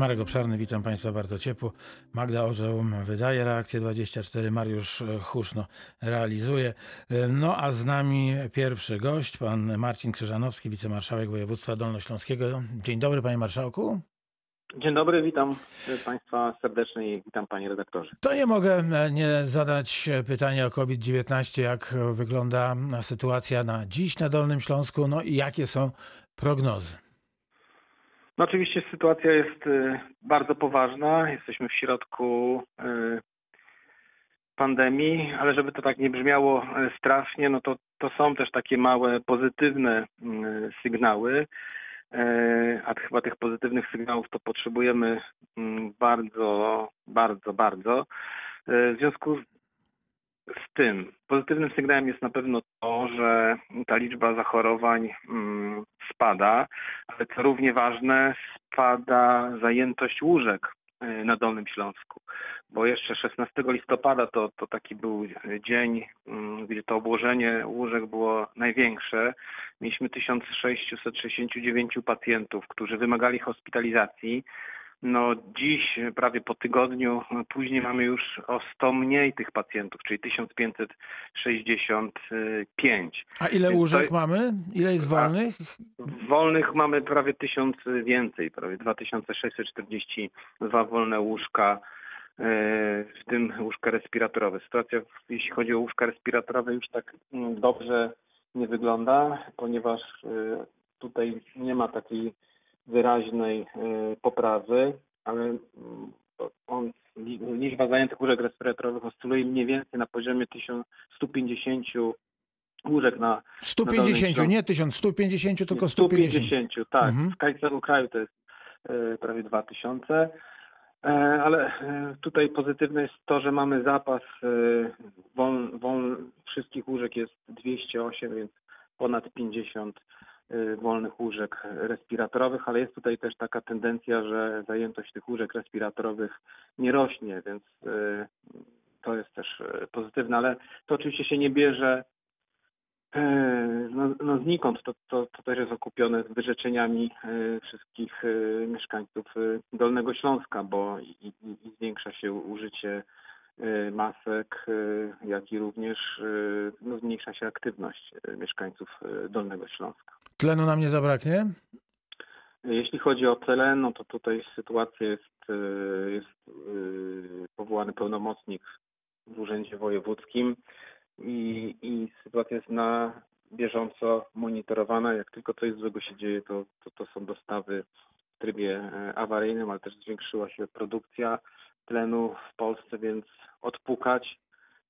Marek Obszarny, witam Państwa bardzo ciepło. Magda Orzeł wydaje reakcję 24, Mariusz Huszno realizuje. No a z nami pierwszy gość, pan Marcin Krzyżanowski, wicemarszałek województwa dolnośląskiego. Dzień dobry panie marszałku. Dzień dobry, witam Państwa serdecznie i witam Panie redaktorze. To nie mogę nie zadać pytania o COVID-19, jak wygląda sytuacja na dziś na Dolnym Śląsku, no i jakie są prognozy. No oczywiście sytuacja jest y, bardzo poważna. Jesteśmy w środku y, pandemii, ale żeby to tak nie brzmiało y, strasznie, no to, to są też takie małe pozytywne sygnały. A chyba tych pozytywnych sygnałów to potrzebujemy mm, bardzo, bardzo, bardzo. W związku z tym pozytywnym sygnałem jest na pewno to, że ta liczba zachorowań mm, spada, ale co równie ważne, spada zajętość łóżek y, na Dolnym Śląsku, bo jeszcze 16 listopada to, to taki był dzień, mm, gdzie to obłożenie łóżek było największe. Mieliśmy 1669 pacjentów, którzy wymagali hospitalizacji. No dziś, prawie po tygodniu, później mamy już o 100 mniej tych pacjentów, czyli 1565. A ile łóżek to... mamy? Ile jest wolnych? Wolnych mamy prawie 1000 więcej, prawie 2642 wolne łóżka e, w tym łóżka respiratorowe. Sytuacja, jeśli chodzi o łóżka respiratorowe, już tak mm, dobrze nie wygląda, ponieważ e, tutaj nie ma takiej wyraźnej e, poprawy, ale mm, on, liczba zajętych łóżek respiratorowych oscyluje mniej więcej na poziomie 1150 łóżek na 150, na nie 1000, 150, tylko 150. 150, tak. Mhm. W całego kraju to jest e, prawie 2000. E, ale tutaj pozytywne jest to, że mamy zapas wol, wol, wszystkich łóżek jest 208, więc ponad 50 Y, wolnych łóżek respiratorowych, ale jest tutaj też taka tendencja, że zajętość tych łóżek respiratorowych nie rośnie, więc y, to jest też y, pozytywne, ale to oczywiście się nie bierze no, no znikąd. To, to, to też jest okupione wyrzeczeniami wszystkich mieszkańców Dolnego Śląska, bo i, i, i zwiększa się użycie Y, masek, y, jak i również y, no, zmniejsza się aktywność mieszkańców Dolnego Śląska. Tlenu nam nie zabraknie? Jeśli chodzi o tlen, no to tutaj sytuacja jest, jest powołany pełnomocnik w Urzędzie Wojewódzkim i, i sytuacja jest na bieżąco monitorowana. Jak tylko coś złego się dzieje, to, to, to są dostawy w trybie e, awaryjnym, ale też zwiększyła się produkcja tlenu w Polsce, więc odpukać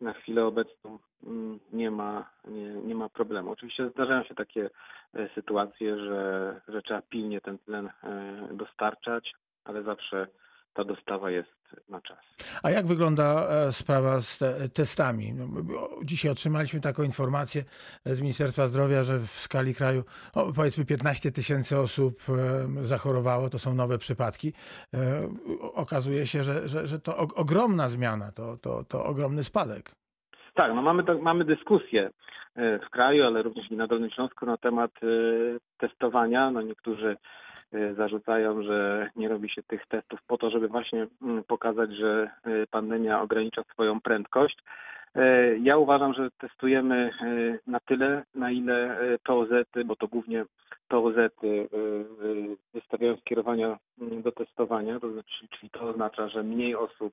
na chwilę obecną mm, nie ma, nie, nie ma problemu. Oczywiście zdarzają się takie e, sytuacje, że, że trzeba pilnie ten tlen e, dostarczać, ale zawsze ta dostawa jest na czas. A jak wygląda e, sprawa z te testami? No, dzisiaj otrzymaliśmy taką informację z Ministerstwa Zdrowia, że w skali kraju o, powiedzmy 15 tysięcy osób e, zachorowało, to są nowe przypadki. E, okazuje się, że, że, że to ogromna zmiana, to, to, to ogromny spadek. Tak, no mamy, mamy dyskusję w kraju, ale również i na Dolnym Śląsku na temat testowania. No niektórzy zarzucają, że nie robi się tych testów po to, żeby właśnie mm, pokazać, że y, pandemia ogranicza swoją prędkość. Y, ja uważam, że testujemy na tyle, na ile POZ, bo to głównie POZ wystawiają skierowania mm, do testowania, to znaczy, czyli to oznacza, że mniej osób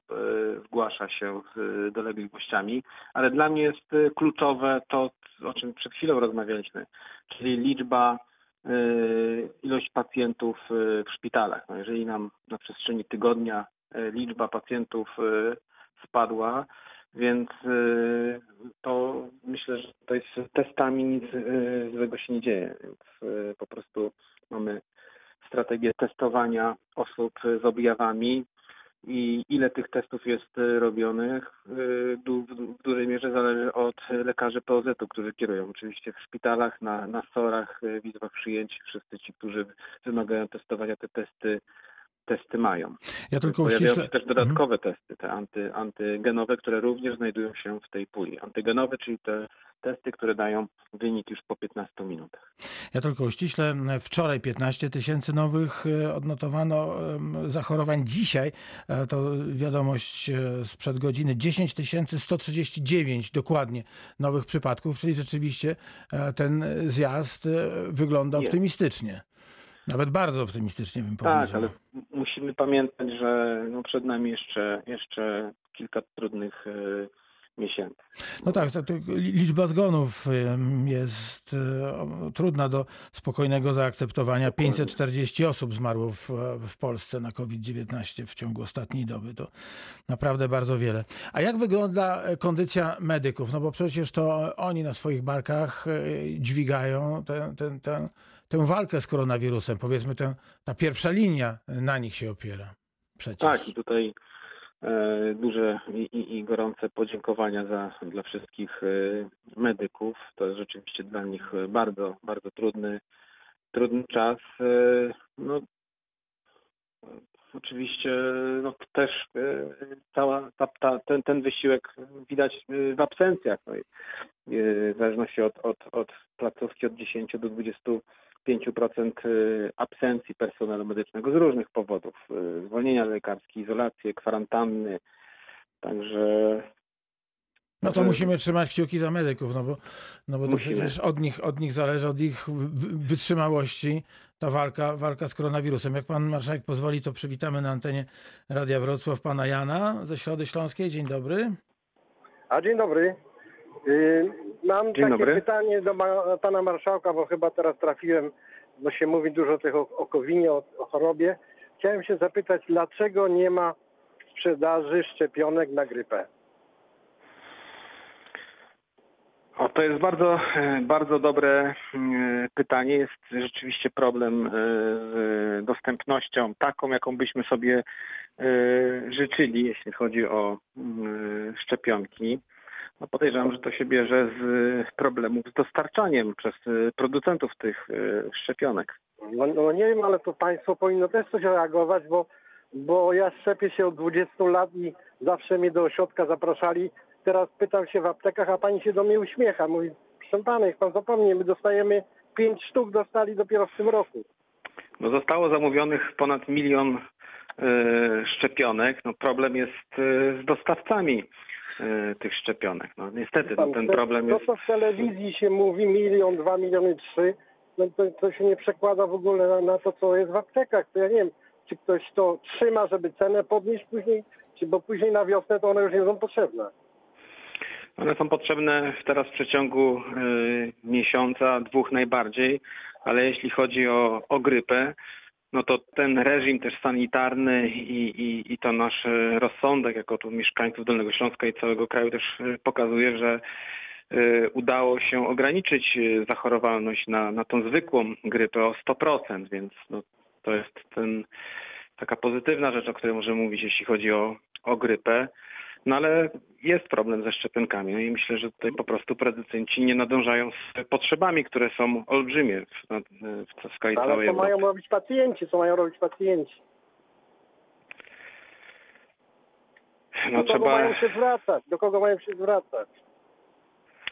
zgłasza się z dolegliwościami, ale dla mnie jest kluczowe to, o czym przed chwilą rozmawialiśmy, czyli liczba Y, ilość pacjentów y, w szpitalach. No jeżeli nam na przestrzeni tygodnia y, liczba pacjentów spadła, więc to myślę, że to jest testami nic złego się nie dzieje. Więc po prostu mamy strategię testowania osób z objawami, i ile tych testów jest e, robionych e, w dużej mierze zależy od lekarzy POZ-u, którzy kierują. Oczywiście w szpitalach, na, na SOR-ach, w izbach przyjęć, wszyscy ci, którzy wymagają testowania, te testy testy mają. Ja tylko Pojawiają się też dodatkowe testy, te anty, antygenowe, które również znajdują się w tej puli. Antygenowe, czyli te testy, które dają wynik już po 15 minutach. Ja tylko uściślę. Wczoraj 15 tysięcy nowych e, odnotowano zachorowań. Dzisiaj e, to wiadomość e, sprzed godziny 10 139 dokładnie nowych przypadków, czyli rzeczywiście ten zjazd wygląda optymistycznie. Nawet bardzo optymistycznie bym Tak, powiedział. ale m- musimy pamiętać, że no przed nami jeszcze, jeszcze kilka trudnych e, miesięcy. No tak, liczba zgonów jest e, trudna do spokojnego zaakceptowania. 540 osób zmarło w, w Polsce na COVID-19 w ciągu ostatniej doby. To naprawdę bardzo wiele. A jak wygląda e, kondycja medyków? No bo przecież to oni na swoich barkach dźwigają tę, tę, tę, tę walkę z koronawirusem. Powiedzmy, tę, ta pierwsza linia na nich się opiera. Przecież. Tak, i tutaj e, duże i, i, i, gorące podziękowania za, dla wszystkich e, medyków. To jest rzeczywiście dla nich bardzo, bardzo trudny, trudny czas. E, no, oczywiście no, też cała, ta, ta, ten, ten wysiłek widać w absencjach. No, w zależności od, od, od placówki od 10 do 20 5% y, absencji personelu medycznego z różnych powodów. Y, zwolnienia lekarskie, izolacje, kwarantanny. Także no to musimy trzymać kciuki za medyków, no bo, no bo to musimy. przecież od nich, od nich zależy, od ich wytrzymałości ta walka, walka z koronawirusem. Jak pan marszałek pozwoli, to przywitamy na antenie Radia Wrocław pana Jana ze Środy Śląskiej. Dzień dobry. A dzień dobry. Y, Mam Dzień takie dobry. pytanie do ma- pana marszałka, bo chyba teraz trafiłem, bo się mówi dużo tych o, o kowinie, o, o chorobie. Chciałem się zapytać, dlaczego nie ma sprzedaży szczepionek na grypę? o, to jest bardzo, e, bardzo dobre mm, pytanie. Jest rzeczywiście problem e, z dostępnością taką, jaką byśmy sobie e, życzyli, jeśli chodzi o mm, szczepionki. No podejrzewam, że to się bierze z problemów z dostarczaniem przez e, producentów tych e, szczepionek. No, no nie wiem, ale to państwo powinno też coś reagować, bo, bo ja szczepię się od 20 lat i zawsze mnie do ośrodka zapraszali. Teraz pytam się w aptekach, a pani się do mnie uśmiecha. Mówi, proszę pana, niech pan zapomni, my dostajemy 5 sztuk, dostali dopiero w tym roku. No zostało zamówionych ponad milion szczepionek. No problem jest z dostawcami tych szczepionek. No niestety no, ten to, problem to, jest... co w telewizji się mówi, milion, dwa miliony, trzy, no to, to się nie przekłada w ogóle na, na to, co jest w aptekach. To ja nie wiem, czy ktoś to trzyma, żeby cenę podnieść później, czy bo później na wiosnę to one już nie są potrzebne. One są potrzebne teraz w przeciągu e, miesiąca, dwóch najbardziej, ale jeśli chodzi o, o grypę, no to ten reżim też sanitarny i, i, i to nasz rozsądek jako tu mieszkańców Dolnego Śląska i całego kraju też pokazuje, że e, udało się ograniczyć zachorowalność na, na tą zwykłą grypę o 100%, więc no, to jest ten, taka pozytywna rzecz, o której możemy mówić, jeśli chodzi o, o grypę. No ale jest problem ze szczepionkami no i myślę, że tutaj po prostu producenci nie nadążają z potrzebami, które są olbrzymie w, w skali Ale całej co mają robić pacjenci, co mają robić pacjenci? No Do kogo trzeba mają się zwracać? Do kogo mają się zwracać?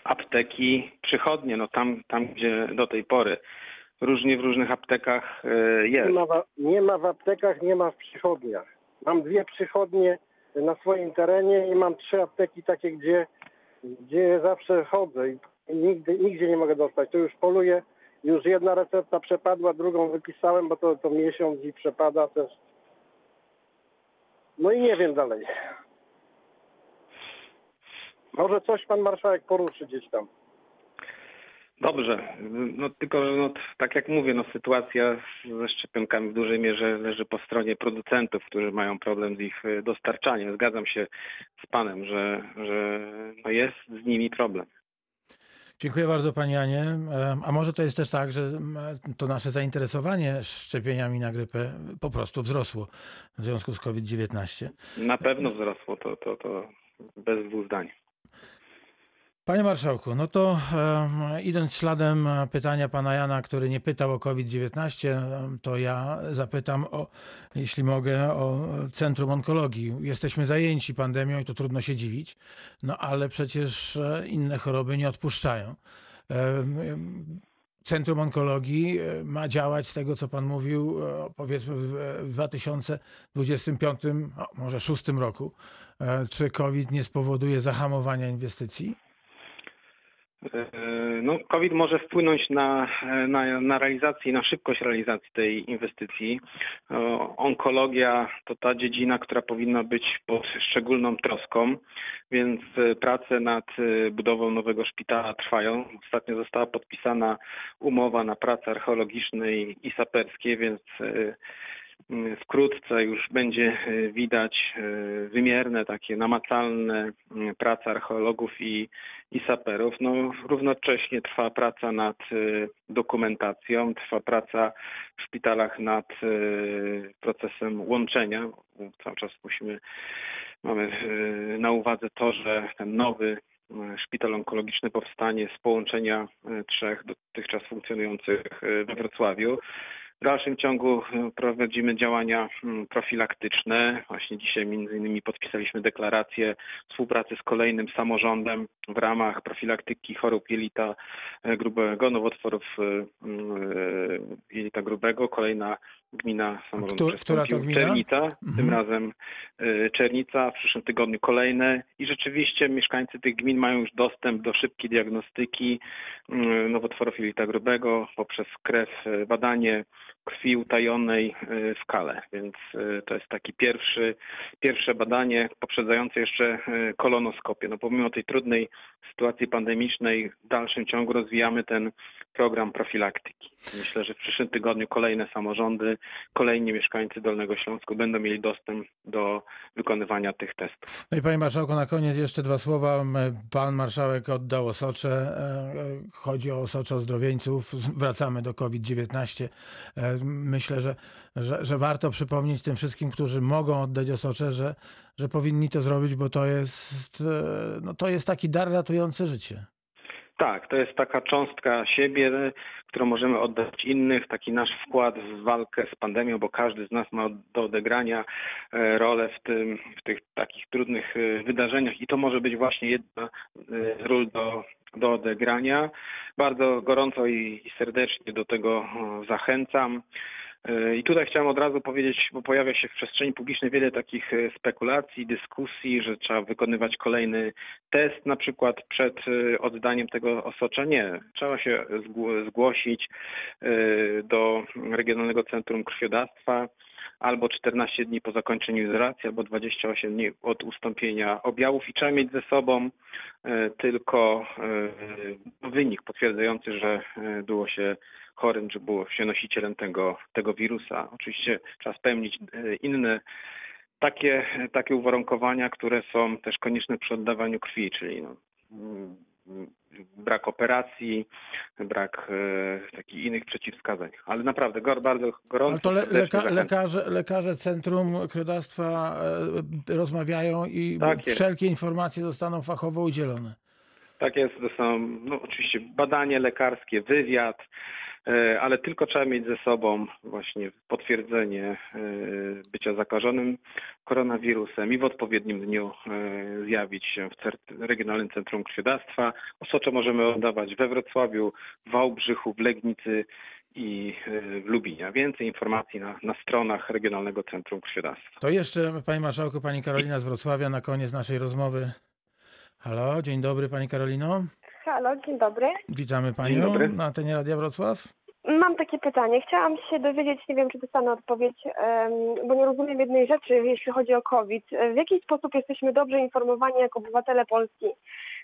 apteki, przychodnie, no tam, tam gdzie do tej pory różnie w różnych aptekach e, Nie jest. ma, w, nie ma w aptekach, nie ma w przychodniach. Mam dwie przychodnie na swoim terenie i mam trzy apteki takie, gdzie, gdzie zawsze chodzę i nigdy, nigdzie nie mogę dostać. To już poluję, już jedna recepta przepadła, drugą wypisałem, bo to, to miesiąc i przepada też. No i nie wiem dalej. Może coś pan marszałek poruszy gdzieś tam. Dobrze, no tylko, że no, tak jak mówię, no sytuacja ze szczepionkami w dużej mierze leży po stronie producentów, którzy mają problem z ich e, dostarczaniem. Zgadzam się z panem, że, że no jest z nimi problem. Dziękuję bardzo Pani Janie. Em, A może to jest też tak, że to nasze zainteresowanie szczepieniami na grypę po prostu wzrosło w związku z COVID-19. Na pewno wzrosło to, to, to bez dwóch zdań. Panie marszałku, no to idąc śladem e, pytania pana Jana, który nie pytał o COVID-19, e, to ja zapytam o, jeśli mogę, o Centrum Onkologii. Jesteśmy zajęci pandemią i to trudno się dziwić, no ale przecież e, inne choroby nie odpuszczają. Centrum Onkologii e, ma działać z tego, co pan mówił, powiedzmy w w 2025, o, może 6 roku. Czy COVID nie spowoduje zahamowania inwestycji? E, No, COVID może wpłynąć na, na, na realizację, na szybkość realizacji tej inwestycji. E, Onkologia to ta dziedzina, która powinna być pod szczególną troską, więc e, prace nad e, budową nowego szpitala trwają. Ostatnio została podpisana umowa na prace archeologiczne i, i saperskie, więc e, wkrótce już będzie e, widać e, wymierne, takie namacalne m, prace archeologów i, i saperów. No, równocześnie trwa praca nad e, dokumentacją, trwa praca w szpitalach nad procesem łączenia. Cały czas musimy, mamy na uwadze to, że ten nowy szpital onkologiczny powstanie z połączenia trzech dotychczas funkcjonujących we Wrocławiu. W dalszym ciągu e, prowadzimy działania mm, profilaktyczne. Właśnie dzisiaj między innymi podpisaliśmy deklarację współpracy z kolejnym samorządem w ramach profilaktyki chorób jelita e, grubego, nowotworów e, mm, e, jelita grubego. Kolejna gmina samorządu Któ- która to gmina? Czernica, Mhm. tym razem e, Czernica, w przyszłym tygodniu kolejne i rzeczywiście mieszkańcy tych gmin mają już dostęp do szybkiej diagnostyki mm, nowotworów jelita grubego poprzez krew, e, badanie krwi utajonej e, w kale, więc e, to jest taki pierwszy, pierwsze badanie poprzedzające jeszcze e, kolonoskopię. No pomimo tej trudnej sytuacji pandemicznej w dalszym ciągu rozwijamy ten program profilaktyki. Myślę, że w przyszłym tygodniu kolejne samorządy, kolejni mieszkańcy Dolnego Śląsku będą mieli dostęp do wykonywania tych testów. No i panie marszałku, na koniec jeszcze dwa słowa. Pan marszałek oddał Osocze. Chodzi o Osocze ozdrowieńców. Wracamy do COVID-19. Myślę, że, że, że warto przypomnieć tym wszystkim, którzy mogą oddać Osocze, że, że powinni to zrobić, bo to jest, e, no to jest taki dar ratujący życie. Tak, to jest taka cząstka siebie, którą możemy oddać innych, taki nasz wkład w walkę z pandemią, bo każdy z nas ma do odegrania e, rolę w, tym, w tych takich trudnych e, wydarzeniach i to może być właśnie jedna z ról do, do odegrania. Bardzo gorąco i, serdecznie do tego e, zachęcam. E, I tutaj chciałem od razu powiedzieć, bo pojawia się w przestrzeni publicznej wiele takich e, spekulacji, dyskusji, że trzeba wykonywać kolejny test na przykład przed oddaniem tego osocza. Nie, trzeba się zgło- zgłosić do Regionalnego Centrum Krwiodawstwa albo 14 dni po zakończeniu izolacji, albo 28 dni od ustąpienia objawów i trzeba mieć ze sobą e, tylko e, wynik potwierdzający, że e, było się chorym, czy było się nosicielem tego, tego wirusa. Oczywiście trzeba spełnić inne takie, takie uwarunkowania, które są też konieczne przy oddawaniu krwi, czyli no, mm, brak operacji, brak e, takich innych przeciwwskazań. Ale naprawdę gor, bardzo gorąco. Ale to le, leka, lekarze, lekarze Centrum Krwiodawstwa e, rozmawiają i Tak wszelkie informacje zostaną fachowo udzielone. Tak jest, to są no, oczywiście badanie lekarskie, wywiad, ale tylko trzeba mieć ze sobą właśnie potwierdzenie e, bycia zakażonym koronawirusem i w odpowiednim dniu e, zjawić się w Regionalnym Centrum Krwiodawstwa. Osocze możemy oddawać we Wrocławiu, w Wałbrzychu, w Legnicy i e, w Lubinie. Więcej informacji na, na stronach Regionalnego Centrum Krwiodawstwa. To jeszcze, panie marszałku, pani Karolina z Wrocławia na koniec naszej rozmowy. Halo, dzień dobry pani Karolino. Halo, dzień dobry. Witamy panią Dzień dobry. na antenie Radia Wrocław. Mam takie pytanie. Chciałam się dowiedzieć, nie wiem, czy dostanę odpowiedź, em, bo nie rozumiem jednej rzeczy, jeśli chodzi o COVID. W jaki sposób jesteśmy dobrze informowani jako obywatele Polski?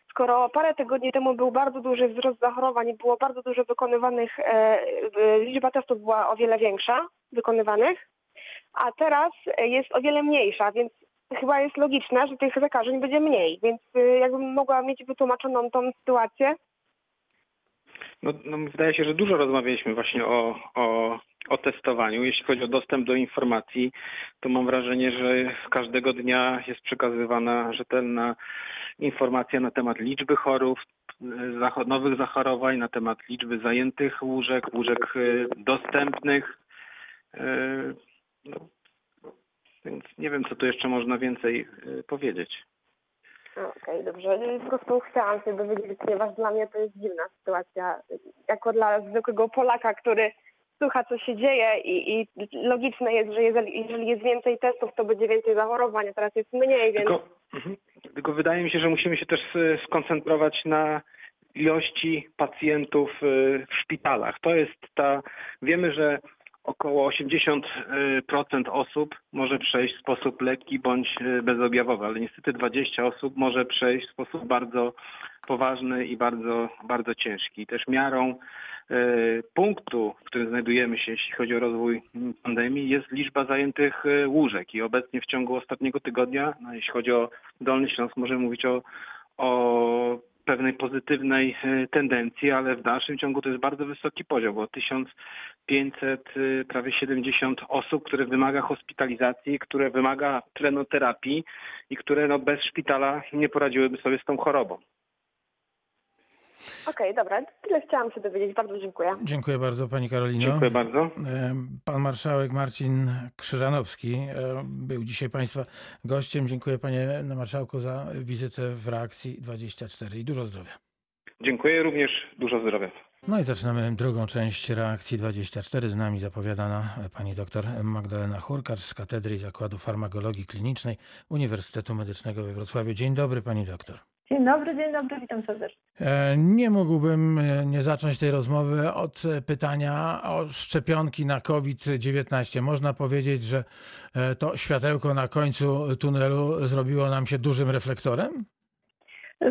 Skoro parę tygodni temu był bardzo duży wzrost zachorowań i było bardzo dużo wykonywanych, e, e, liczba testów była o wiele większa wykonywanych, a teraz jest o wiele mniejsza, więc chyba jest logiczne, że tych zakażeń będzie mniej. Więc e, jakbym mogła mieć wytłumaczoną tą sytuację. No, no, wydaje się, że dużo rozmawialiśmy właśnie o, o o testowaniu. Jeśli chodzi o dostęp do informacji, to mam wrażenie, że każdego dnia jest przekazywana rzetelna informacja na temat liczby chorób, zacho- nowych zachorowań, na temat liczby zajętych łóżek, łóżek y, dostępnych. Y, No, więc nie wiem, co tu jeszcze można więcej y, powiedzieć. Okej, dobrze. Po prostu chciałam się dowiedzieć, ponieważ dla mnie to jest dziwna sytuacja. Jako dla zwykłego Polaka, który słucha, co się dzieje i, i logiczne jest, że jeżeli, jeżeli jest więcej testów, to będzie więcej zachorowań, a teraz jest mniej, więc... Tylko, mhm. tylko wydaje mi się, że musimy się też y, skoncentrować na ilości pacjentów y, w szpitalach. To jest ta, wiemy, że około 80% osób może przejść w sposób lekki bądź y, bezobjawowy, ale niestety 20 osób może przejść w sposób bardzo poważny i bardzo, bardzo ciężki. Też miarą y, punktu, w którym znajdujemy się, jeśli chodzi o rozwój mm, pandemii, jest liczba zajętych y, łóżek i obecnie w ciągu ostatniego tygodnia, no, jeśli chodzi o Dolny Śląsk, możemy mówić o, o pewnej pozytywnej y, tendencji, ale w dalszym ciągu to jest bardzo wysoki poziom, bo 1500, y, prawie 70 osób, które wymaga hospitalizacji, które wymaga tlenoterapii i które no, bez szpitala nie poradziłyby sobie z tą chorobą. Okej, dobra. Tyle chciałam się dowiedzieć. Bardzo dziękuję. Dziękuję bardzo pani Karolino. Dziękuję bardzo. E, Pan marszałek Marcin Krzyżanowski e, był dzisiaj Państwa gościem. Dziękuję panie marszałku za wizytę w reakcji 24 i dużo zdrowia. Dziękuję również. Dużo zdrowia. No i zaczynamy drugą część reakcji 24. Z nami zapowiadana pani dr Magdalena Hurkacz z Katedry i Zakładu Farmakologii Klinicznej Uniwersytetu Medycznego we Wrocławiu. Dzień dobry pani doktor. Dzień dobry, dzień dobry, witam serdecznie. E, Nie mógłbym e, nie zacząć tej rozmowy od e, pytania o szczepionki na COVID-19. Można powiedzieć, że to światełko na końcu tunelu zrobiło nam się dużym reflektorem?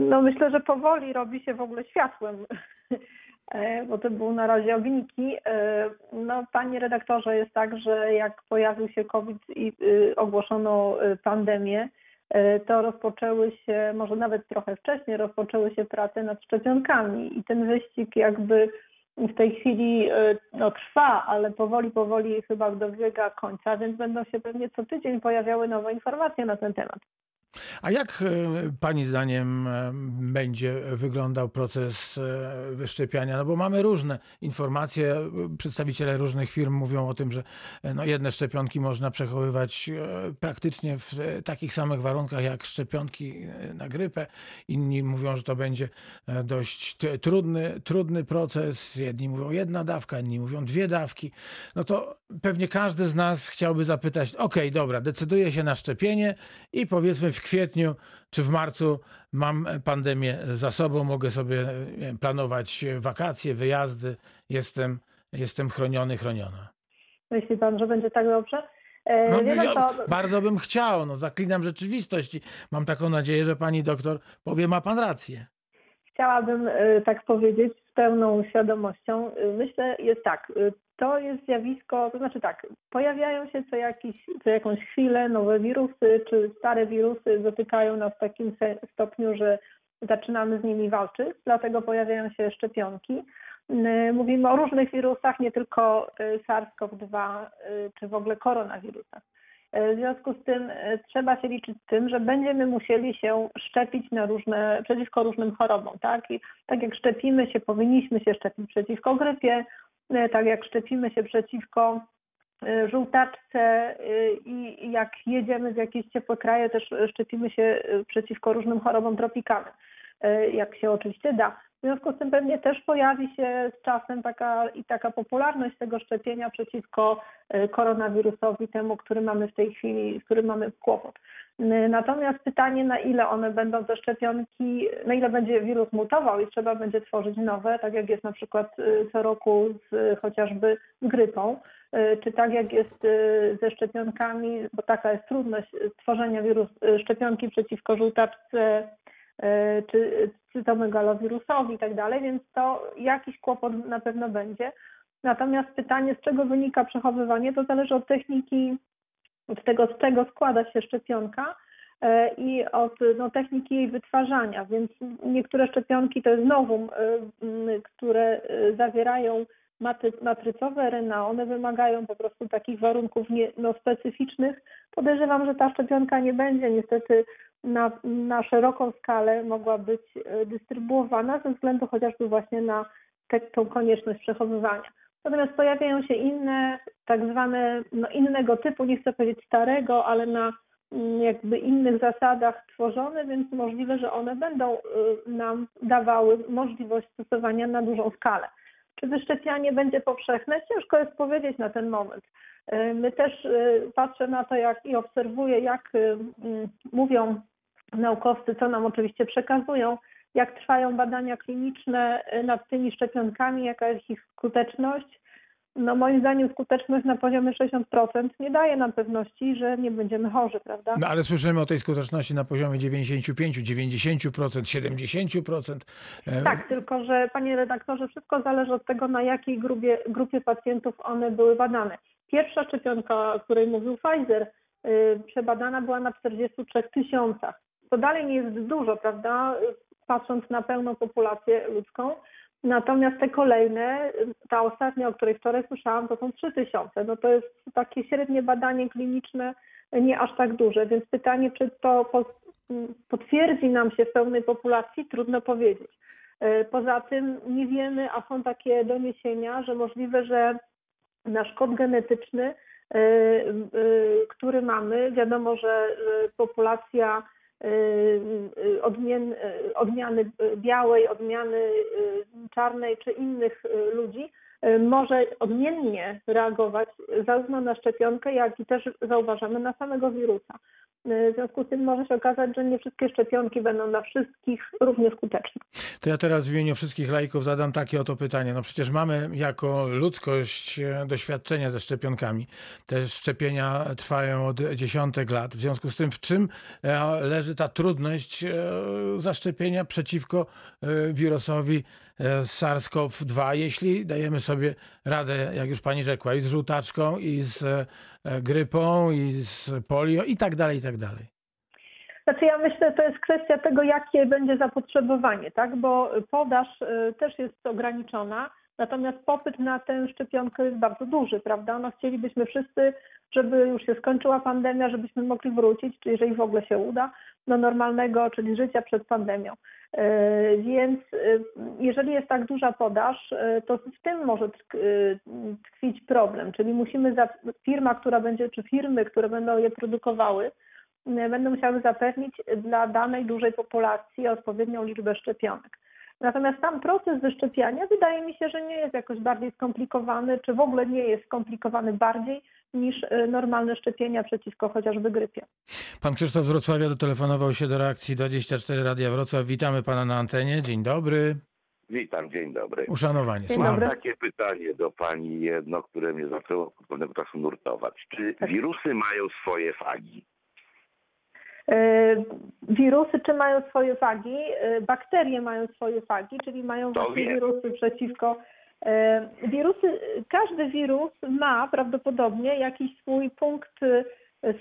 No myślę, że powoli robi się w ogóle światłem, bo to były na razie ogniki. No panie redaktorze, jest tak, że jak pojawił się COVID i y, ogłoszono y, pandemię, to rozpoczęły się, może nawet trochę wcześniej, rozpoczęły się prace nad szczepionkami i ten wyścig jakby w tej chwili e, no, trwa, ale powoli, powoli chyba dobiega końca, więc będą się pewnie co tydzień pojawiały nowe informacje na ten temat. A jak e, Pani zdaniem e, będzie wyglądał proces e, wyszczepiania? No bo mamy różne informacje, przedstawiciele różnych firm mówią o tym, że no jedne szczepionki można przechowywać praktycznie w takich samych warunkach jak szczepionki na grypę. Inni mówią, że to będzie dość trudny, trudny proces. Jedni mówią jedna dawka, inni mówią dwie dawki. No to pewnie każdy z nas chciałby zapytać, okej, dobra, decyduję się na szczepienie i powiedzmy w kwietniu czy w marcu mam pandemię za sobą, mogę sobie planować wakacje, wyjazdy, jestem, jestem chroniony, chroniona. Myśli pan, że będzie tak dobrze? E, No, ja co, bardzo bym chciał, no zaklinam rzeczywistość i mam taką nadzieję, że pani doktor powie, ma pan rację. chciałabym e, tak powiedzieć z pełną świadomością. E, Myślę, jest tak, to jest zjawisko, to znaczy tak, pojawiają się co, jakiś, co jakąś chwilę nowe wirusy, czy stare wirusy dotykają nas w takim stopniu, że zaczynamy z nimi walczyć, dlatego pojawiają się szczepionki. Mówimy o różnych wirusach, nie tylko e, SARS-CoV-2 e, czy w ogóle koronawirusach. E, W związku z tym trzeba się liczyć z tym, że będziemy musieli się szczepić na różne, przeciwko różnym chorobom. Tak? I tak jak szczepimy się, powinniśmy się szczepić przeciwko grypie, tak jak szczepimy się przeciwko e, żółtaczce e, i jak jedziemy w jakieś ciepłe kraje, też e, szczepimy się e, przeciwko różnym chorobom tropikalnym, e, jak się oczywiście da. W związku z tym pewnie też pojawi się z czasem taka i taka popularność tego szczepienia przeciwko e, koronawirusowi, temu, który mamy w tej chwili, z którym mamy kłopot. N- Natomiast pytanie, na ile one będą te szczepionki, na ile będzie wirus mutował i trzeba będzie tworzyć nowe, tak jak jest na przykład e, co roku z chociażby grypą, e, czy tak jak jest ze szczepionkami, bo taka jest trudność tworzenia wirus, szczepionki przeciwko żółtaczce, czy cytomegalowirusowi i tak dalej, więc to jakiś kłopot na pewno będzie. Natomiast pytanie, z czego wynika przechowywanie, to zależy od techniki, od tego, z czego składa się szczepionka e, i od no, techniki jej wytwarzania. Więc niektóre szczepionki to jest nowum, e, które e, zawierają matry, matrycowe RNA, one wymagają po prostu takich warunków nie, no, specyficznych. Podejrzewam, że ta szczepionka nie będzie niestety na, na szeroką skalę mogła być dystrybuowana ze względu chociażby właśnie na tą konieczność przechowywania. Natomiast pojawiają się inne, tak zwane no, innego typu, nie chcę powiedzieć starego, ale na mm, jakby innych zasadach tworzone, więc możliwe, że one będą y, nam dawały możliwość stosowania na dużą skalę. Czy wyszczepianie będzie powszechne? Ciężko jest powiedzieć na ten moment. Y, My też y, patrzę na to jak i obserwuję, jak mm, mówią naukowcy, co nam oczywiście przekazują, jak trwają badania kliniczne y, nad tymi szczepionkami, jaka jest ich skuteczność. No moim zdaniem skuteczność na poziomie 60% nie daje nam pewności, że nie będziemy chorzy, prawda? No ale słyszymy o tej skuteczności na poziomie 95, 90%, 70%. E, Tak, tylko że panie redaktorze, wszystko zależy od tego, na jakiej grupie, grupie pacjentów one były badane. Pierwsza szczepionka, o której mówił Pfizer, y, przebadana była na 43 tysiącach. To dalej nie jest dużo, prawda, patrząc na pełną populację ludzką. Natomiast te kolejne, ta ostatnia, o której wczoraj słyszałam, to są 3 tysiące. No to jest takie średnie badanie kliniczne, nie aż tak duże, więc pytanie, czy to potwierdzi nam się w pełnej populacji, trudno powiedzieć. E, Poza tym nie wiemy, a są takie doniesienia, że możliwe, że nasz kod genetyczny, e, e, który mamy, wiadomo, że populacja odmien, e, odmiany białej, odmiany czarnej czy innych ludzi może odmiennie reagować zarówno na szczepionkę, jak i też zauważamy na samego wirusa. E, W związku z tym może się okazać, że nie wszystkie szczepionki będą dla wszystkich równie skuteczne. To ja teraz w imieniu wszystkich laików zadam takie oto pytanie. No przecież mamy jako ludzkość e, doświadczenia ze szczepionkami. Te szczepienia trwają od dziesiątek lat. W związku z tym, w czym e, leży ta trudność e, zaszczepienia przeciwko e, wirusowi e, SARS-CoV-2, jeśli dajemy sobie radę, jak już pani rzekła, i z żółtaczką, i z e, grypą, i z polio, i tak dalej, i tak dalej. Znaczy ja myślę, to jest kwestia tego, jakie będzie zapotrzebowanie, tak? Bo podaż y, też jest ograniczona, natomiast popyt na tę szczepionkę jest bardzo duży, prawda? No chcielibyśmy wszyscy, żeby już się skończyła pandemia, żebyśmy mogli wrócić, czy jeżeli w ogóle się uda, do normalnego, czyli życia przed pandemią. Y, Więc y, jeżeli jest tak duża podaż, y, to w tym może tkw- tkwić problem, czyli musimy, za, firma, która będzie, czy firmy, które będą je produkowały, będą musiały zapewnić dla danej dużej populacji odpowiednią liczbę szczepionek. Natomiast sam proces wyszczepiania wydaje mi się, że nie jest jakoś bardziej skomplikowany, czy w ogóle nie jest skomplikowany bardziej niż y, normalne szczepienia przeciwko chociażby grypie. Pan Krzysztof z Wrocławia dotelefonował się do reakcji 24 Radia Wrocław. Witamy pana na antenie. Dzień dobry. Witam, dzień dobry. Uszanowanie. Dzień dobry. Mam takie pytanie do pani jedno, które mnie zaczęło od pewnego czasu nurtować. Czy Tak. wirusy mają swoje fagi? Y, Wirusy czy mają swoje fagi? Y, Bakterie mają swoje fagi, czyli mają To właśnie wiem. wirusy przeciwko. Y, Wirusy, każdy wirus ma prawdopodobnie jakiś swój punkt y,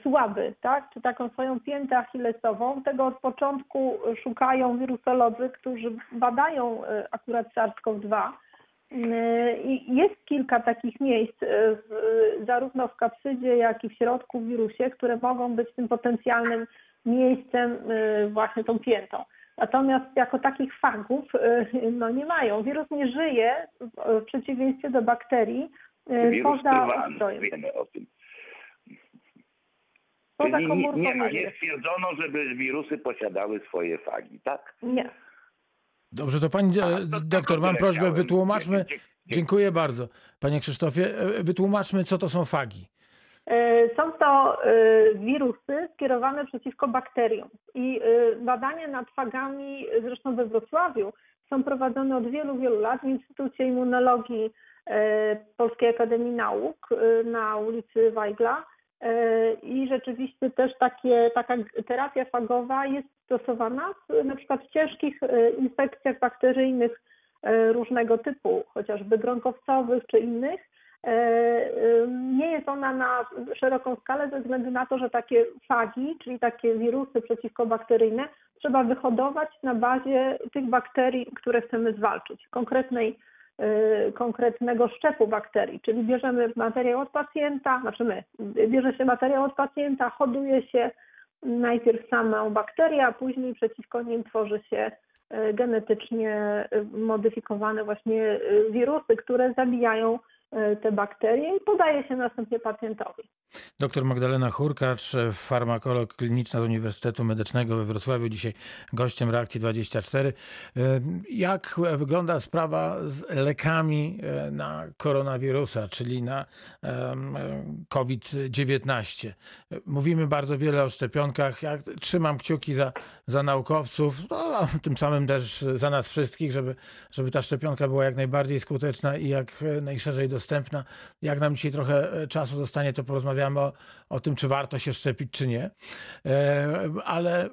słaby, tak? Czy taką swoją piętę achillesową. Tego od początku szukają wirusolodzy, którzy badają y, akurat SARS-CoV-2. Y, I jest kilka takich miejsc, zarówno w kapsydzie, jak i w środku w wirusie, które mogą być tym potencjalnym miejscem, właśnie tą piętą. Natomiast jako takich fagów y, no nie mają. Wirus nie żyje w- przeciwieństwie do bakterii y, Wirus poza ustrojem. wiemy o tym. Poza Czyli nie, komórką nie ma, nie stwierdzono, żeby wirusy posiadały swoje fagi, tak? Nie. Dobrze, to pani e, A, to doktor, mam prośbę, wytłumaczmy. Dziękuję bardzo, panie Krzysztofie. E, Wytłumaczmy, co to są fagi. Y, Są to y, wirusy skierowane przeciwko bakteriom i y, badania nad fagami, zresztą we Wrocławiu, są prowadzone od wielu, wielu lat w Instytucie Immunologii Polskiej Akademii Nauk na ulicy Weigla i rzeczywiście też takie, taka terapia fagowa jest stosowana na przykład w ciężkich infekcjach bakteryjnych różnego typu, chociażby gronkowcowych czy innych. E, y, Nie jest ona na szeroką skalę ze względu na to, że takie fagi, czyli takie wirusy przeciwkobakteryjne, trzeba wyhodować na bazie tych bakterii, które chcemy zwalczyć, konkretnej y, konkretnego szczepu bakterii, czyli bierzemy materiał od pacjenta, znaczy my, bierze się materiał od pacjenta, hoduje się najpierw samą bakterię, a później przeciwko nim tworzy się genetycznie modyfikowane właśnie wirusy, które zabijają te bakterie i podaje się następnie pacjentowi. Doktor Magdalena Hurkacz, farmakolog kliniczna z Uniwersytetu Medycznego we Wrocławiu, dzisiaj gościem Reakcji 24. Jak wygląda sprawa z lekami e, na koronawirusa, czyli na em, COVID-19? Mówimy bardzo wiele o szczepionkach. Ja trzymam kciuki za, za naukowców, no, tym samym też za nas wszystkich, żeby, żeby ta szczepionka była jak najbardziej skuteczna i jak najszerzej dostępna. Jak nam dzisiaj trochę e, czasu zostanie, to porozmawiamy o, o tym, czy warto się szczepić, czy nie. E, Ale e,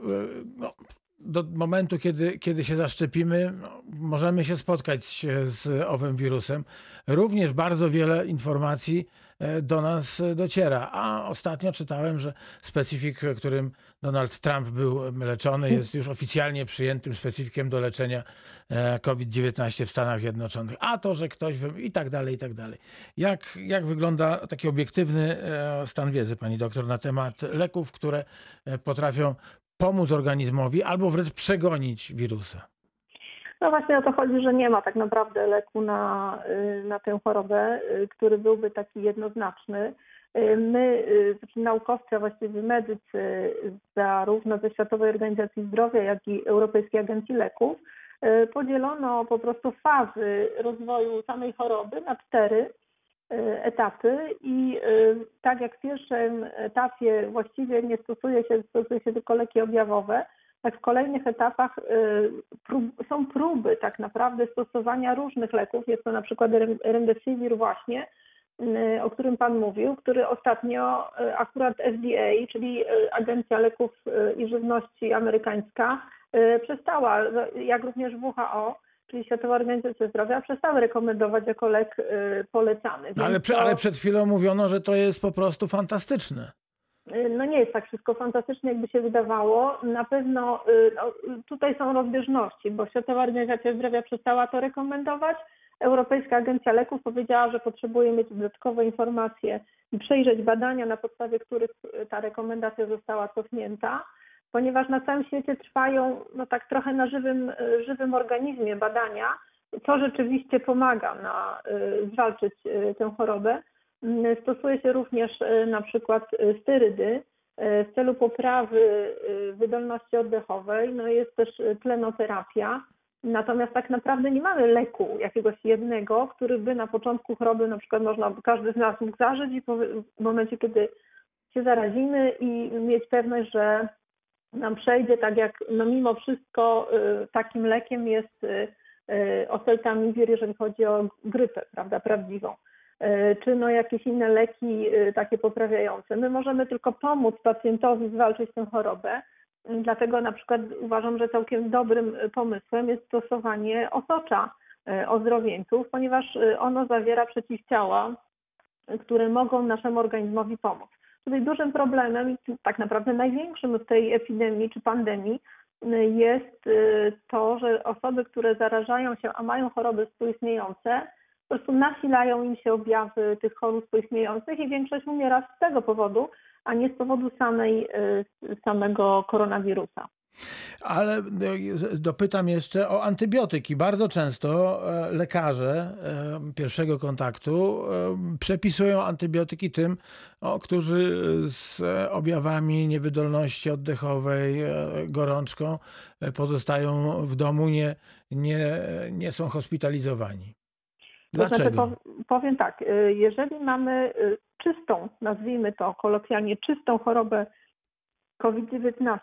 no, do momentu, kiedy, kiedy się zaszczepimy, no, możemy się spotkać z owym wirusem. Również bardzo wiele informacji e, do nas dociera. A ostatnio czytałem, że specyfik, którym Donald Trump był leczony, jest już oficjalnie przyjętym specyfikiem do leczenia e, COVID-19 w Stanach Zjednoczonych. A to, że ktoś i tak dalej, i tak dalej. Jak, jak wygląda taki obiektywny e, stan wiedzy, pani doktor, na temat leków, które e, potrafią pomóc organizmowi albo wręcz przegonić wirusa? No właśnie o to chodzi, że nie ma tak naprawdę leku na, y, na tę chorobę, y, który byłby taki jednoznaczny. Y, My, y, znaczy naukowcy, a właściwie medycy, zarówno ze Światowej Organizacji Zdrowia, jak i Europejskiej Agencji Leków, y, podzielono po prostu fazy rozwoju samej choroby na cztery etapy i tak jak w pierwszym etapie właściwie nie stosuje się, stosuje się tylko leki objawowe, tak w kolejnych etapach są próby tak naprawdę stosowania różnych leków. Jest to na przykład rem- remdesivir właśnie, o którym Pan mówił, który ostatnio y, akurat FDA, czyli y, Agencja Leków y, i Żywności amerykańska, y, przestała, jak również WHO, czyli Światowa Organizacja Zdrowia, przestały rekomendować jako lek y, polecany. No, ale, to- ale przed chwilą mówiono, że to jest po prostu fantastyczne. no nie jest tak wszystko fantastycznie, jakby się wydawało. Na pewno y, no, tutaj są rozbieżności, bo Światowa Organizacja Zdrowia przestała to rekomendować. Europejska Agencja Leków powiedziała, że potrzebuje mieć dodatkowe informacje i przejrzeć badania, na podstawie których y, ta rekomendacja została cofnięta, ponieważ na całym świecie trwają no tak trochę na żywym, y, żywym organizmie badania, co rzeczywiście pomaga na y, zwalczyć tę chorobę. Mm, Stosuje się również na przykład sterydy w celu poprawy wydolności oddechowej. No jest też tlenoterapia. Natomiast tak naprawdę nie mamy leku jakiegoś jednego, który by na początku choroby na przykład można, każdy z nas mógł zażyć i w momencie, kiedy się zarazimy i mieć pewność, że nam przejdzie, tak jak no mimo wszystko y, takim lekiem jest y, y, oseltamivir, jeżeli chodzi o grypę, prawda, prawdziwą czy no jakieś inne leki takie poprawiające. My możemy tylko pomóc pacjentowi zwalczyć tę chorobę. Dlatego na przykład uważam, że całkiem dobrym y, pomysłem jest stosowanie osocza y, ozdrowieńców, ponieważ y, ono zawiera przeciwciała, które mogą naszemu organizmowi pomóc. Tutaj dużym problemem tak naprawdę największym w tej epidemii czy pandemii jest to, że osoby, które zarażają się, a mają choroby współistniejące, po prostu nasilają im się objawy tych chorób współistniejących i większość umiera z tego powodu, a nie z powodu samej, y, samego koronawirusa. Ale e, dopytam jeszcze o antybiotyki. Bardzo często e, lekarze e, pierwszego kontaktu e, przepisują antybiotyki tym, którzy z objawami niewydolności oddechowej, gorączką pozostają w domu, nie, nie, nie są hospitalizowani. To znaczy, Dlaczego? pow- powiem tak, jeżeli mamy czystą, nazwijmy to kolokwialnie, czystą chorobę COVID-19,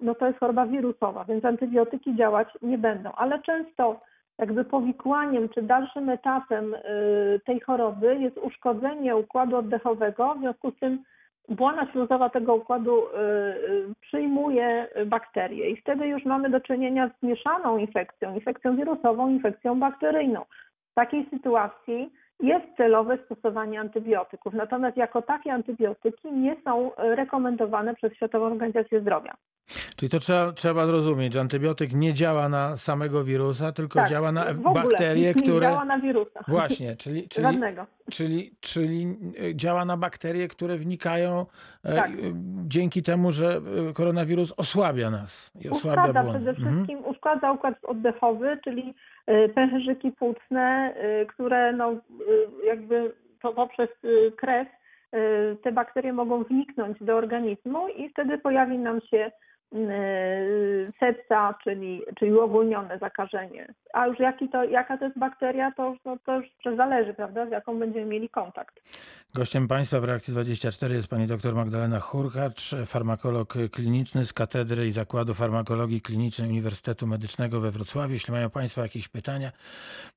no to jest choroba wirusowa, więc antybiotyki działać nie będą, ale często jakby powikłaniem czy dalszym etapem y, tej choroby jest uszkodzenie układu oddechowego, w związku z tym błona śluzowa tego układu y, y, przyjmuje bakterie i wtedy już mamy do czynienia z mieszaną infekcją, infekcją wirusową, infekcją bakteryjną. W takiej sytuacji jest celowe stosowanie antybiotyków, natomiast jako takie antybiotyki nie są e, rekomendowane przez Światową Organizację Zdrowia. Czyli to trzeba, trzeba zrozumieć, że antybiotyk nie działa na samego wirusa, tylko Tak, działa na bakterie, nie które... działa na wirusa. Właśnie, czyli, czyli, Żadnego. czyli, czyli y, działa na bakterie, które wnikają e, Tak. dzięki temu, że koronawirus osłabia nas i osłabia Uszkadza błony. przede Mhm. wszystkim, uszkadza układ oddechowy, czyli pęcherzyki płucne, y, które no, y, jakby po, poprzez y, krew y, te bakterie mogą wniknąć do organizmu i wtedy pojawi nam się y, sepsa, czyli, czyli uogólnione zakażenie. A już jaki to, jaka to jest bakteria, to no, to już zależy, prawda, z jaką będziemy mieli kontakt. Gościem Państwa w Reakcji 24 jest pani dr Magdalena Hurkacz, farmakolog kliniczny z Katedry i Zakładu Farmakologii Klinicznej Uniwersytetu Medycznego we Wrocławiu. Jeśli mają Państwo jakieś pytania,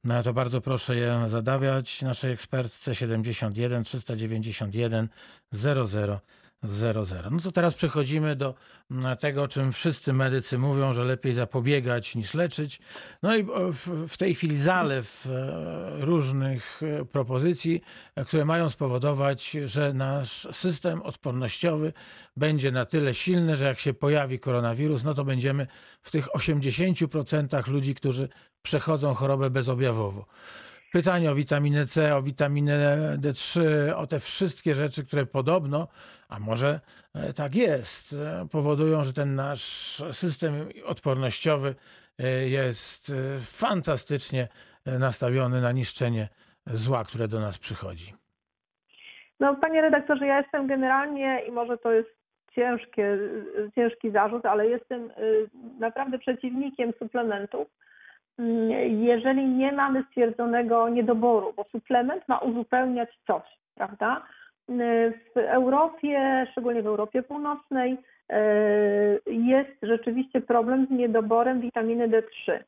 no to bardzo proszę je zadawiać naszej ekspertce 71 391 00 00. No to teraz przechodzimy do mm, tego, o czym wszyscy medycy mówią, że lepiej zapobiegać niż leczyć. No i o, w, w tej chwili zalew e, różnych e, propozycji, e, które mają spowodować, że nasz system odpornościowy będzie na tyle silny, że jak się pojawi koronawirus, no to będziemy w tych 80% ludzi, którzy przechodzą chorobę bezobjawowo. Pytanie o witaminę C, o witaminę D3, o te wszystkie rzeczy, które podobno, a może e, tak jest, e, powodują, że ten nasz system odpornościowy e, jest fantastycznie nastawiony na niszczenie zła, które do nas przychodzi. No, panie redaktorze, ja jestem generalnie i może to jest ciężkie, ciężki zarzut, ale jestem naprawdę przeciwnikiem suplementów, jeżeli nie mamy stwierdzonego niedoboru, bo suplement ma uzupełniać coś, prawda? Y, W Europie, szczególnie w Europie Północnej, y, jest rzeczywiście problem z niedoborem witaminy D3 E,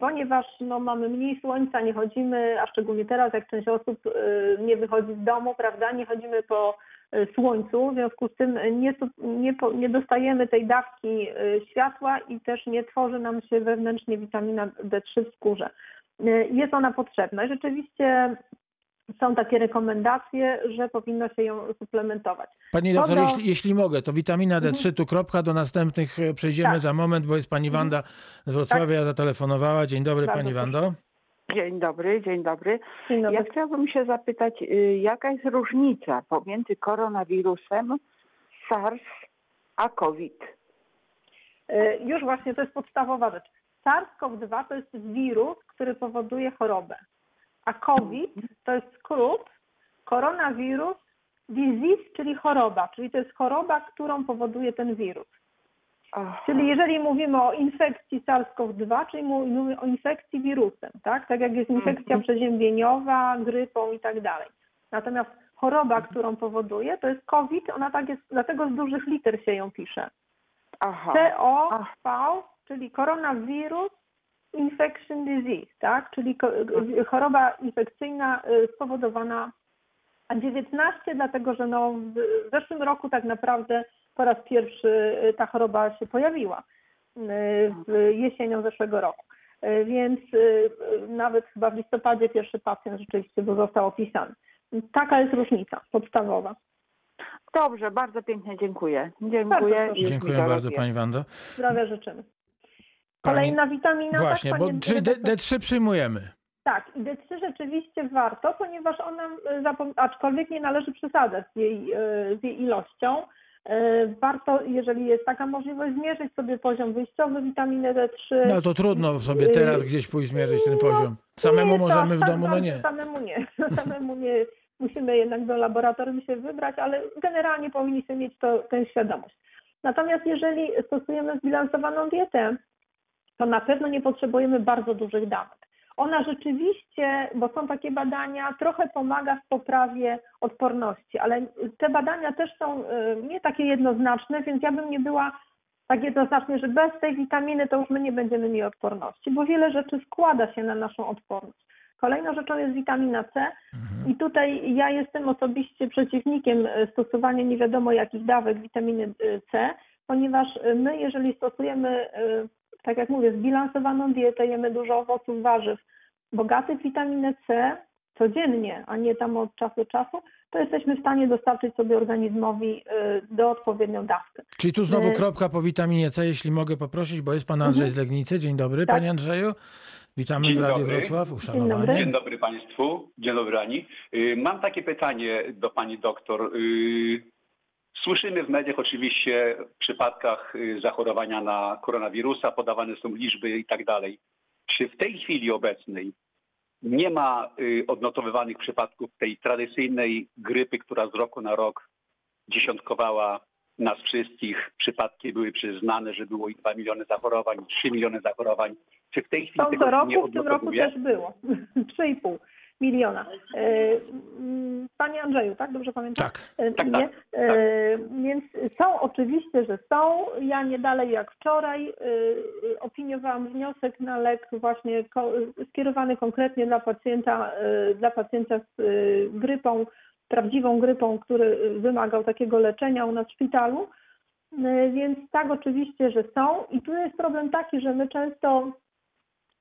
ponieważ no, mamy mniej słońca, nie chodzimy, a szczególnie teraz, jak część osób e, nie wychodzi z domu, prawda, nie chodzimy po e, słońcu, w związku z tym nie, nie, nie dostajemy tej dawki e, światła i też nie tworzy nam się wewnętrznie witamina D3 w skórze. E, Jest ona potrzebna rzeczywiście są takie rekomendacje, że powinno się ją suplementować. Pani doktor, do- jeśli, jeśli mogę, to witamina D3, tu kropka, do następnych e, przejdziemy Tak. za moment, bo jest pani Wanda z Wrocławia, zatelefonowała. Dzień dobry Bardzo pani proszę. Wando. Dzień dobry, dzień dobry. Dzień dobry. Ja chciałabym się zapytać, y, jaka jest różnica pomiędzy koronawirusem, SARS a COVID? E, Już właśnie to jest podstawowa rzecz. SARS-CoV-2 to jest wirus, który powoduje chorobę, a COVID to jest skrót koronawirus disease, czyli choroba, czyli to jest choroba, którą powoduje ten wirus. Aha. Czyli jeżeli mówimy o infekcji SARS-CoV-2, czyli mówimy o infekcji wirusem, tak? Tak jak jest infekcja Mhm. przeziębieniowa, grypą i tak dalej. Natomiast choroba, którą powoduje, to jest COVID, ona tak jest, dlatego z dużych liter się ją pisze. Aha. COV, czyli Coronavirus Infection Disease, tak? Czyli choroba infekcyjna y, spowodowana, a 19 dlatego, że no w zeszłym roku tak naprawdę po raz pierwszy y, ta choroba się pojawiła y, w jesienią zeszłego roku. Więc nawet chyba w listopadzie pierwszy pacjent rzeczywiście został opisany. Taka jest różnica podstawowa. Dobrze, bardzo pięknie dziękuję. Dziękuję. Bardzo Dziękuję bardzo pani Wando. Zdrowia życzymy. Kolejna witamina. Właśnie, tak, bo czyli D, redaktorze? D3 przyjmujemy. Tak, i D3 rzeczywiście warto, ponieważ ona, y, aczkolwiek nie należy przesadzać z jej, y, z jej ilością. Y, Warto, jeżeli jest taka możliwość, zmierzyć sobie poziom wyjściowy witaminy D3. No to trudno sobie teraz gdzieś pójść zmierzyć ten poziom. Samemu Nie, możemy tak, w tak, domu, no tak, nie. Samemu nie. Samemu nie. Musimy jednak do laboratorium się wybrać, ale generalnie powinniśmy mieć to, tę świadomość. Natomiast jeżeli stosujemy zbilansowaną dietę, to na pewno nie potrzebujemy bardzo dużych dawek. Ona rzeczywiście, bo są takie badania, trochę pomaga w poprawie odporności, ale te badania też są y, nie takie jednoznaczne, więc ja bym nie była tak jednoznacznie, że bez tej witaminy to już my nie będziemy mieli odporności, bo wiele rzeczy składa się na naszą odporność. Kolejną rzeczą jest witamina C Mhm. i tutaj ja jestem osobiście przeciwnikiem e, stosowania nie wiadomo jakich dawek witaminy e, C, ponieważ my jeżeli stosujemy, tak jak mówię, zbilansowaną dietę, jemy dużo owoców, warzyw, bogatych w witaminę C codziennie, a nie tam od czasu do czasu, to jesteśmy w stanie dostarczyć sobie organizmowi y, do odpowiednią dawkę. Czyli tu znowu E, kropka po witaminie C, jeśli mogę poprosić, bo jest pan Andrzej z Legnicy. Dzień dobry, Tak. panie Andrzeju. Witamy Dzień w Radiu dobry. Wrocław. dobry. Uszanowanie. Dzień dobry Państwu, dzień dobry Ani. Y, Mam takie pytanie do Pani doktor. Słyszymy w mediach oczywiście w przypadkach y, zachorowania na koronawirusa, podawane są liczby i tak dalej. Czy w tej chwili obecnej nie ma y, odnotowywanych przypadków tej tradycyjnej grypy, która z roku na rok dziesiątkowała nas wszystkich? Przypadki były przyznane, że było i 2 miliony zachorowań, i 3 miliony zachorowań. Czy w tej chwili Są tego się nie roku, w tym roku też było. 3,5 miliona. E, mm, Panie Andrzeju, tak? Dobrze pamiętam? Tak. E, Tak, nie? tak, E, Więc są oczywiście, że są. Ja nie dalej jak wczoraj opiniowałam wniosek na lek właśnie skierowany konkretnie dla pacjenta, dla pacjenta z grypą, prawdziwą grypą, który wymagał takiego leczenia u nas w szpitalu. Więc tak oczywiście, że są. I tu jest problem taki, że my często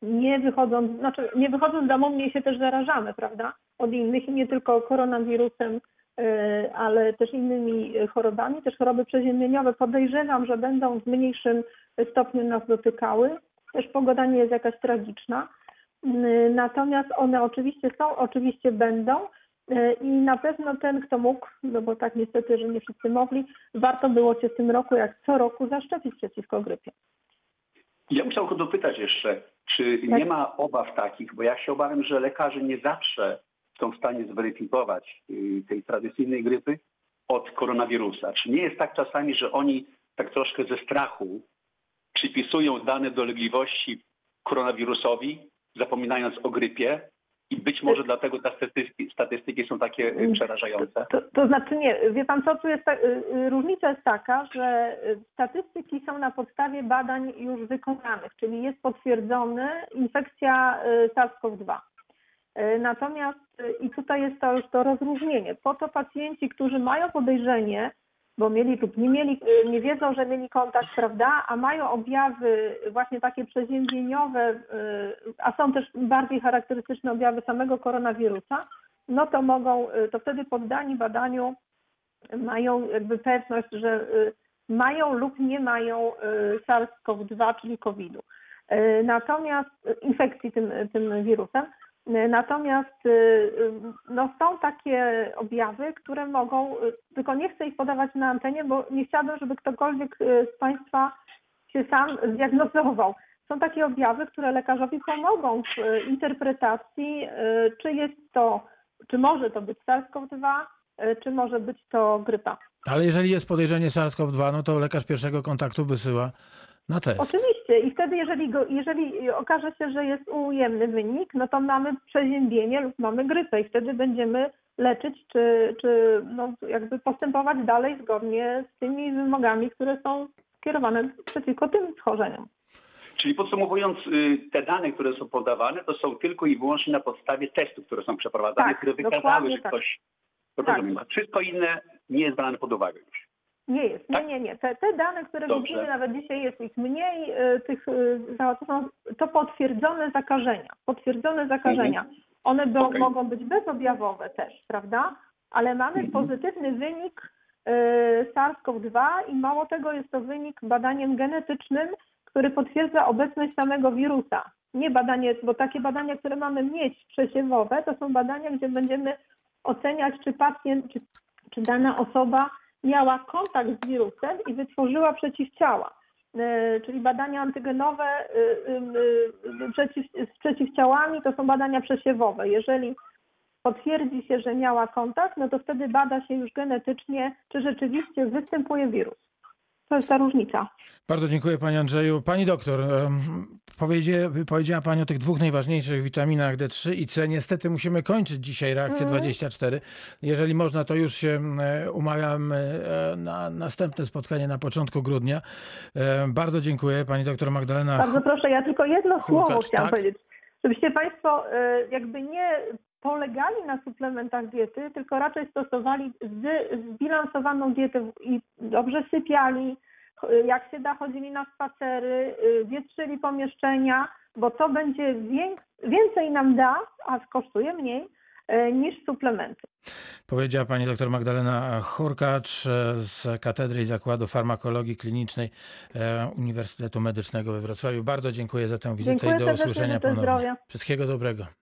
nie wychodząc, znaczy nie wychodząc domownie się też zarażamy, prawda? Od innych i nie tylko koronawirusem, e, ale też innymi chorobami, też choroby przeziębieniowe. Podejrzewam, że będą w mniejszym stopniu nas dotykały. Też pogoda nie jest jakaś tragiczna. Mm, Natomiast one oczywiście są, oczywiście będą. E, I na pewno ten, kto mógł, no bo tak niestety, że nie wszyscy mogli, warto było się w tym roku, jak co roku, zaszczepić przeciwko grypie. Ja bym chciał go dopytać jeszcze, czy Tak. nie ma obaw takich, bo ja się obawiam, że lekarze nie zawsze są w stanie zweryfikować y, tej tradycyjnej grypy od koronawirusa. Czy nie jest tak czasami, że oni tak troszkę ze strachu przypisują dane dolegliwości koronawirusowi, zapominając o grypie i być może dlatego te statystyki, statystyki są takie y, przerażające? To, to znaczy nie, wie pan co, tu jest ta, y, y, różnica jest taka, że y, statystyki są na podstawie badań już wykonanych, czyli jest potwierdzona infekcja y, SARS-CoV-2. Y, Natomiast y, i tutaj jest to już to rozróżnienie. Po to pacjenci, którzy mają podejrzenie, bo mieli lub nie mieli, y, nie wiedzą, że mieli kontakt, prawda, a mają objawy właśnie takie przeziębieniowe, y, a są też bardziej charakterystyczne objawy samego koronawirusa, no to mogą, y, to wtedy poddani badaniu mają jakby pewność, że mają lub nie mają y, SARS-CoV-2, czyli COVID-u. Natomiast infekcji tym, tym wirusem. Y, Natomiast y, y, no, są takie objawy, które mogą, tylko nie chcę ich podawać na antenie, bo nie chciałabym, żeby ktokolwiek z Państwa się sam zdiagnozował. Są takie objawy, które lekarzowi pomogą w interpretacji, czy jest to, czy może to być SARS-CoV-2, y, czy może być to grypa. Ale jeżeli jest podejrzenie SARS-CoV-2, no to lekarz pierwszego kontaktu wysyła na test. Oczywiście i wtedy, jeżeli, go, jeżeli okaże się, że jest ujemny wynik, no to mamy przeziębienie lub mamy grypę i wtedy będziemy leczyć, czy, czy no jakby postępować dalej zgodnie z tymi wymogami, które są skierowane przeciwko tym schorzeniom. Czyli podsumowując, y, te dane, które są podawane, to są tylko i wyłącznie na podstawie testów, które są przeprowadzane, Tak, które wykazały, że tak. ktoś... Tak. Rozumiem. Wszystko inne nie jest brane pod uwagę już. Nie jest, nie, Tak? nie, nie. Te, te dane, które Dobrze. widzimy, nawet dzisiaj jest ich mniej, y, tych, y, za- to są to potwierdzone zakażenia. Potwierdzone zakażenia. One be, Okej. mogą być bezobjawowe też, prawda? Ale mamy Mhm. pozytywny wynik y, SARS-CoV-2 i mało tego jest to wynik badaniem genetycznym, który potwierdza obecność samego wirusa. Nie badanie, bo takie badania, które mamy mieć przesiewowe, to są badania, gdzie będziemy oceniać, czy pacjent, czy, czy dana osoba miała kontakt z wirusem i wytworzyła przeciwciała. E, Czyli badania antygenowe e, e, z przeciwciałami to są badania przesiewowe. Jeżeli potwierdzi się, że miała kontakt, no to wtedy bada się już genetycznie, czy rzeczywiście występuje wirus. To jest ta różnica. Bardzo dziękuję Pani Andrzeju. Pani doktor, powiedzie, powiedziała Pani o tych dwóch najważniejszych witaminach D3 i C. Niestety musimy kończyć dzisiaj reakcję 24. Jeżeli można, to już się umawiamy e, na następne spotkanie na początku grudnia. Bardzo dziękuję Pani doktor Magdalena. Bardzo proszę, ja tylko jedno słowo chciałam tak? powiedzieć. Żebyście Państwo e, jakby nie polegali na suplementach diety, tylko raczej stosowali zbilansowaną dietę i dobrze sypiali, jak się da, chodzili na spacery, e, wietrzyli pomieszczenia, bo to będzie więcej nam da, a kosztuje mniej, e, niż suplementy. Powiedziała pani dr Magdalena Hurkacz e, z Katedry i Zakładu Farmakologii Klinicznej Uniwersytetu Medycznego we Wrocławiu. Bardzo dziękuję za tę wizytę Dziękuję i do usłyszenia ponownie. zdrowia. Wszystkiego dobrego.